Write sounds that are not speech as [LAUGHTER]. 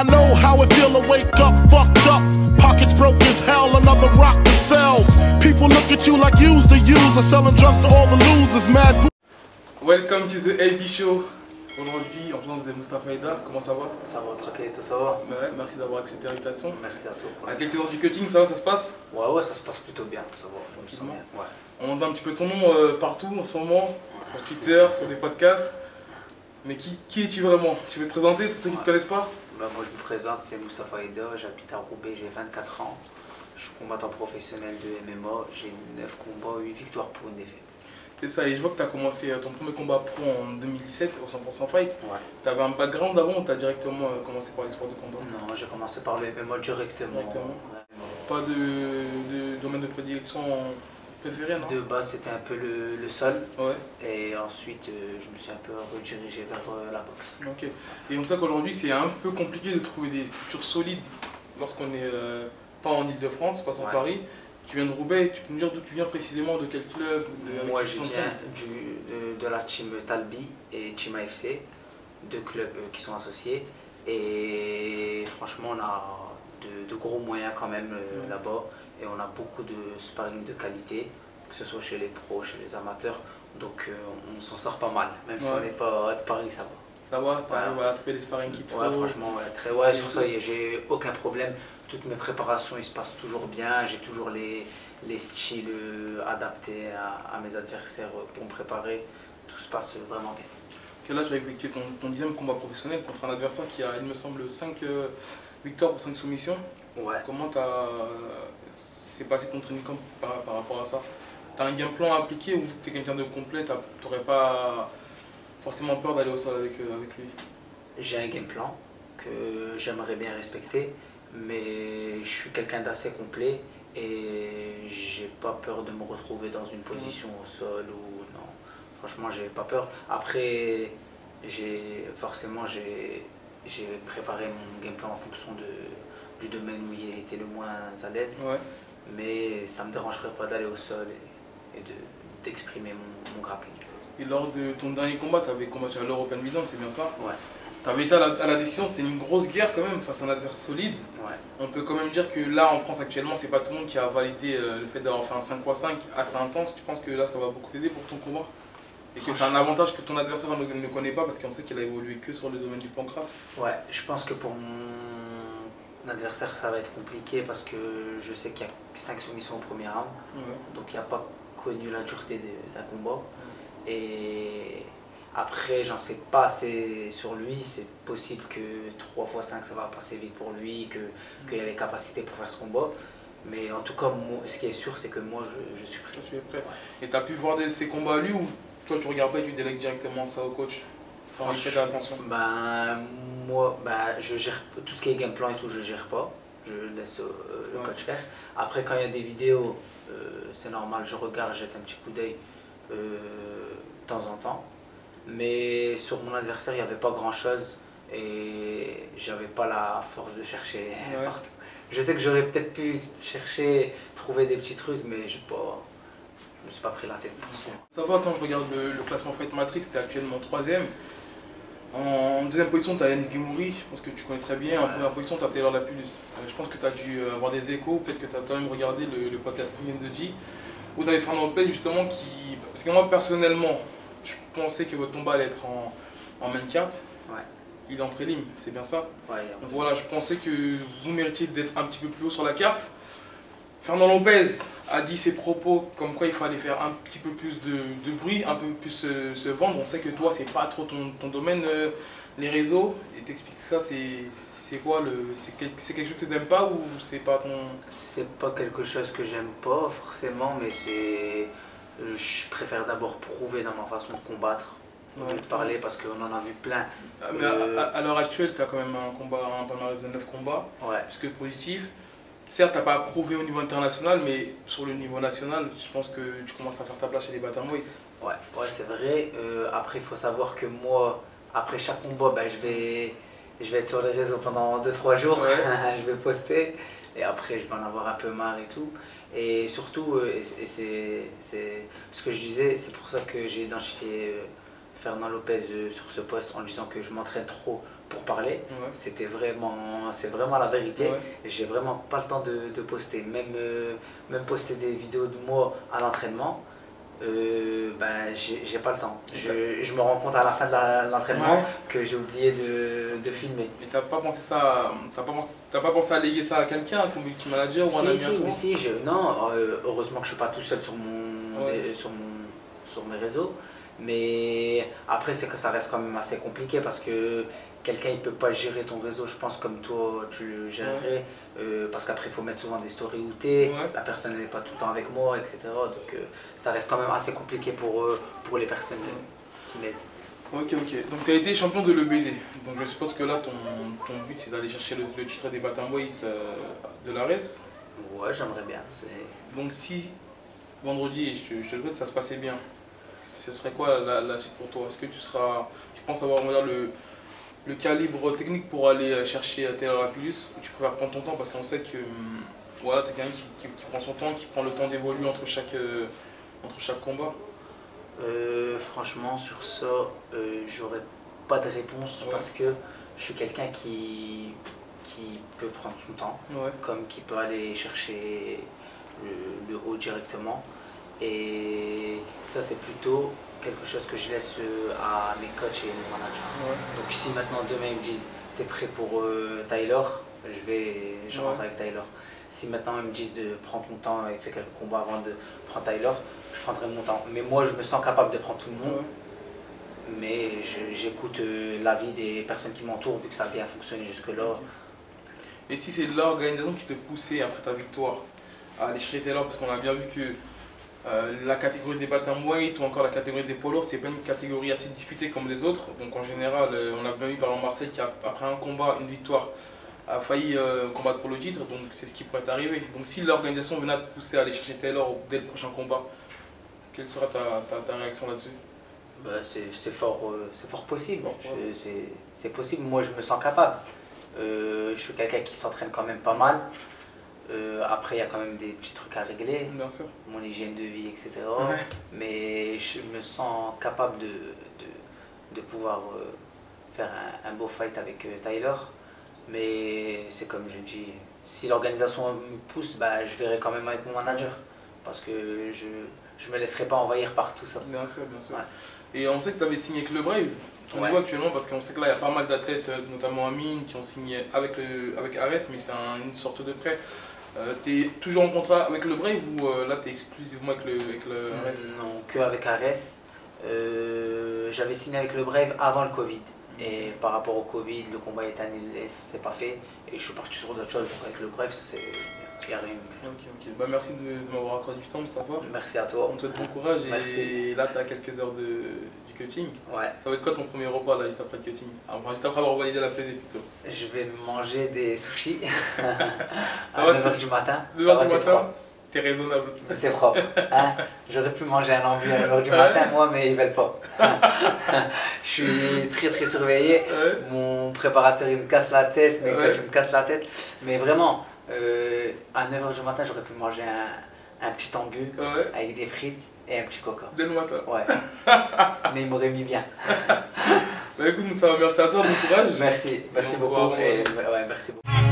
I know how it feel to wake up fucked up. Pockets broke as hell, another rock to sell. People look at you like you's the user, selling drugs to all the losers. Mad Welcome to the AB Show. Aujourd'hui, en présence de Mustafa Eda, comment ça va? Ça va, tranquille, tout ça va? Ouais, Merci d'avoir accepté l'invitation. Merci à toi. À quelques heures du cutting, ça va, ça se passe? Ouais, ouais, ça se passe plutôt bien, ça va. Je me sens Tranquillement. bien. Ouais. On entend un petit peu ton nom euh, partout en ce moment, sur Twitter, sur des podcasts. Mais qui, qui es-tu vraiment? Tu veux te présenter pour ceux qui ne te connaissent pas? Bah, moi, je me présente, c'est Mustapha Eda, j'habite à Roubaix, j'ai 24 ans. Je suis combattant professionnel de MMA, j'ai 9 combats, 8 victoires pour une défaite. C'est ça, et je vois que tu as commencé euh, ton premier combat pro en 2017 au 100% Fight. Ouais. Tu avais un background avant ou tu as directement euh, commencé par les sports de combat? Non, j'ai commencé par le MMA directement. Directement. Ouais. Pas de, de domaine de prédilection préféré, non De base, c'était un peu le, le sol, Ouais, et ensuite, euh, je me suis un peu redirigé vers euh, la boxe. ok. Et on sait qu'aujourd'hui, c'est un peu compliqué de trouver des structures solides lorsqu'on n'est euh, pas en Ile-de-France, pas en Ouais. Paris. Tu viens de Roubaix, tu peux me dire d'où tu viens précisément, de quel club de, Moi, je viens du, de, de la team Talbi et Team AFC, deux clubs qui sont associés. Et franchement, on a de, de gros moyens quand même Ouais. là-bas. Et on a beaucoup de sparring de qualité, que ce soit chez les pros, chez les amateurs. Donc euh, on s'en sort pas mal, même si on n'est pas de Paris, ça va. Ça va, t'arrives à trouver les sparring qu'il te Ouais, franchement, ouais, très, ouais, sur ça, j'ai aucun problème. Toutes mes préparations, ils se passent toujours bien. J'ai toujours les, les styles euh, adaptés à, à mes adversaires euh, pour me préparer. Tout se passe euh, vraiment bien. Que là, tu as effectué ton, ton dixième combat professionnel contre un adversaire qui a, il me semble, 5 victoires pour 5 soumissions. Ouais. Comment t'as c'est passé training camp par, par rapport à ça T'as un game plan à appliquer ou tu es quelqu'un de complet, t'aurais pas forcément peur d'aller au sol avec, euh, avec lui? J'ai un game plan que j'aimerais bien respecter, mais je suis quelqu'un d'assez complet et j'ai pas peur de me retrouver dans une position au sol ou non. Franchement, j'ai pas peur. Après, j'ai forcément j'ai j'ai préparé mon game plan en fonction de, du domaine où il était le moins à l'aise, Ouais. Mais ça me dérangerait pas d'aller au sol et, et de d'exprimer mon, mon grappling. Et lors de ton dernier combat, tu avais combattu à l'European Milan, c'est bien ça Ouais. Tu avais été à la, à la décision, c'était une grosse guerre quand même face à un adversaire solide. Ouais. On peut quand même dire que là en France actuellement, c'est pas tout le monde qui a validé euh, le fait d'avoir fait un 5 x 5 assez intense. Tu penses que là ça va beaucoup t'aider pour ton combat? Et que c'est un avantage que ton adversaire ne, ne connaît pas parce qu'on sait qu'il a évolué que sur le domaine du pancras? Ouais, je pense que pour mon adversaire, ça va être compliqué parce que je sais qu'il y a 5 soumissions au premier round, donc il n'a pas connu la dureté de- d'un combat. Et après, j'en sais pas assez sur lui. C'est possible que 3 x 5 ça va passer vite pour lui, qu'il a les capacités pour faire ce combat. Mais en tout cas, moi, ce qui est sûr, c'est que moi, je, je suis prêt. Toi, tu es prêt. Et tu as pu voir des- ces combats à lui ou toi tu regardes pas et tu délègues directement ça au coach? Attention Ben, moi, ben, je gère tout ce qui est game plan et tout, je gère pas. Je laisse euh, le Ouais. coach faire. Après, quand il y a des vidéos, euh, c'est normal, je regarde, jette un petit coup d'œil euh, de temps en temps. Mais sur mon adversaire, il n'y avait pas grand chose et j'avais pas la force de chercher [LAUGHS] Ouais. partout. Je sais que j'aurais peut-être pu chercher, trouver des petits trucs, mais j'ai pas, je me suis pas pris la tête pour ça. Ça va, quand je regarde le, le classement Fight Matrix, tu es actuellement troisième. En deuxième position, tu as Yanis Gemouri, je pense que tu connais très bien. En première position, tu as Taylor Lapulus. Euh, je pense que tu as dû euh, avoir des échos, peut-être que tu as toi même regardé le, le podcast and the G, où tu avais Fernand Lopez justement qui. Parce que moi personnellement, je pensais que votre combat allait être en, en main card. Ouais. Il est en prélim, c'est bien ça? Ouais, Donc voilà, je pensais que vous méritiez d'être un petit peu plus haut sur la carte. Fernand Lopez a dit ses propos comme quoi il fallait faire un petit peu plus de, de bruit, un peu plus se, se vendre. On sait que toi, c'est pas trop ton, ton domaine, euh, les réseaux. Et t'expliques ça, c'est quoi le C'est quel- c'est quelque chose que t'aimes pas ou c'est pas ton. C'est pas quelque chose que j'aime pas forcément, mais c'est. Je préfère d'abord prouver dans ma façon de combattre, lieu de parler, parce qu'on en a vu plein. Ah, Mais à, à- à l'heure actuelle, tu as quand même un combat, un palmarès de 9 combats, Ouais, plus que positif. Certes, t'as pas prouvé au niveau international, mais sur le niveau national, je pense que tu commences à faire ta place chez les bantamweight. ouais, ouais c'est vrai. Euh, après, il faut savoir que moi, après chaque combat, ben, je, vais, je vais être sur les réseaux pendant 2-3 jours, Ouais. [LAUGHS] je vais poster, et après, je vais en avoir un peu marre et tout. Et surtout, euh, et, c'est ce que je disais, c'est pour ça que j'ai identifié euh, Fernand Lopez euh, sur ce poste en disant que je m'entraîne trop pour parler. Ouais. C'était vraiment, c'est vraiment la vérité. Ouais. J'ai vraiment pas le temps de, de poster. Même, euh, même poster des vidéos de moi à l'entraînement, euh, ben, j'ai pas le temps. Je, je me rends compte à la fin de l'entraînement Ouais. que j'ai oublié de, de filmer. Et t'as pas pensé ça, à- t'as pas pensé, pas pensé à léguer ça à quelqu'un, à ton manager ou un Si, ami si, à toi mais si, je- non, heureusement que je suis pas tout seul sur, mon, des- sur, mon, sur mes réseaux. Mais après, c'est que ça reste quand même assez compliqué parce que quelqu'un il peut pas gérer ton réseau, je pense, comme toi tu le gérerais. euh, parce qu'après, il faut mettre souvent des stories où t'es, Ouais. la personne n'est pas tout le temps avec moi, etc. Donc euh, ça reste quand même assez compliqué pour, euh, pour les personnes qui m'aident. Ok, ok. Donc tu as été champion de l'EBD. Donc je suppose que là, ton, ton but, c'est d'aller chercher le, le titre des euh, de l'ARES. Ouais, j'aimerais bien. Donc si vendredi, je te, je te souhaite, ça se passait bien, ce serait quoi la, la suite pour toi? Est-ce que tu seras, tu penses avoir on va dire, le, le calibre technique pour aller euh, chercher euh, Taylor Lapillus ou tu préfères prendre ton temps? Parce qu'on sait que hum, voilà, tu es quelqu'un qui, qui- qui prend son temps, qui prend le temps d'évoluer entre chaque, euh, entre chaque combat Euh, franchement, sur ça, euh, j'aurais pas de réponse Ouais. parce que je suis quelqu'un qui, qui peut prendre son temps, Ouais. comme qui peut aller chercher le, le haut directement. Et ça, c'est plutôt quelque chose que je laisse euh, à mes coachs et mes managers. Ouais. Donc, si maintenant demain ils me disent T'es prêt pour euh, Tyler Je vais, je Ouais. rentre avec Tyler. Si maintenant ils me disent de prendre mon temps et faire quelques combats avant de prendre Tyler, je prendrai mon temps. Mais moi, je me sens capable de prendre tout le monde Ouais. mais j'écoute euh, l'avis des personnes qui m'entourent vu que ça a bien fonctionné jusque-là. Et si c'est l'organisation qui te poussait après ta victoire à aller chercher Taylor, parce qu'on a bien vu que euh, la catégorie des bantamweight ou encore la catégorie des lourds, c'est pas une catégorie assez disputée comme les autres. Donc en général, euh, on a bien vu par exemple Marcel qui a, après un combat, une victoire, a failli euh, combattre pour le titre. Donc c'est ce qui pourrait t'arriver. Donc si l'organisation venait à te pousser à aller chercher Taylor dès le prochain combat, quelle sera ta, ta- ta réaction là-dessus? Bah, c'est fort, euh, fort possible. Je- c'est- possible, moi je me sens capable. Je suis quelqu'un qui s'entraîne quand même pas mal. Euh, après, il y a quand même des petits trucs à régler, Bien sûr. mon hygiène de vie, etc. Ouais. Mais je me sens capable de, de, de pouvoir euh, faire un, un beau fight avec euh, Tyler. Mais c'est comme je dis, si l'organisation me pousse, bah, je verrai quand même avec mon manager. Parce que je ne me laisserai pas envahir par tout ça. Bien sûr, bien sûr. Ouais. Et on sait que tu avais signé avec le Brave. Ton Ouais. niveau actuellement, parce qu'on sait que là, il y a pas mal d'athlètes, euh, notamment Amine, qui ont signé avec, le, avec Ares, mais c'est un- une sorte de prêt. Tu es toujours en contrat avec le Brave ou euh, là, tu es exclusivement avec le, avec le Ares Non, que avec Ares. Euh, J'avais signé avec le Brave avant le Covid. Et par rapport au Covid, le combat est annulé, ça s'est pas fait. Et je suis parti sur d'autres choses. Donc avec le Brave, ça c'est. Il a rien eu. Ok, ok. Bah, merci de, de m'avoir accordé du temps, Mustafa. Merci à toi. On te souhaite bon courage et là, tu as quelques heures de, Ouais. Ça va être quoi ton premier repas là, juste après le coaching Enfin, juste après avoir validé la pesée plutôt. Je vais manger des sushis [LAUGHS] [LAUGHS] à va, 9h du matin. 2 Ça heures va, du c'est matin, t'es raisonnable. C'est propre. [LAUGHS] hein. J'aurais pu manger un ambu à 9h du matin, moi, mais ils veulent pas. je suis très très surveillé. Ouais. Mon préparateur il me casse la tête, mes Ouais. coachs me cassent la tête. Mais vraiment, euh, à 9h du matin, j'aurais pu manger un, un petit ambu Ouais. avec des frites et un petit coca. Dès le matin. Ouais. [LAUGHS] Mais il m'aurait mis bien. Bah écoute, Moussa, merci à toi, bon courage. Merci, merci beaucoup. Et, ouais, merci beaucoup.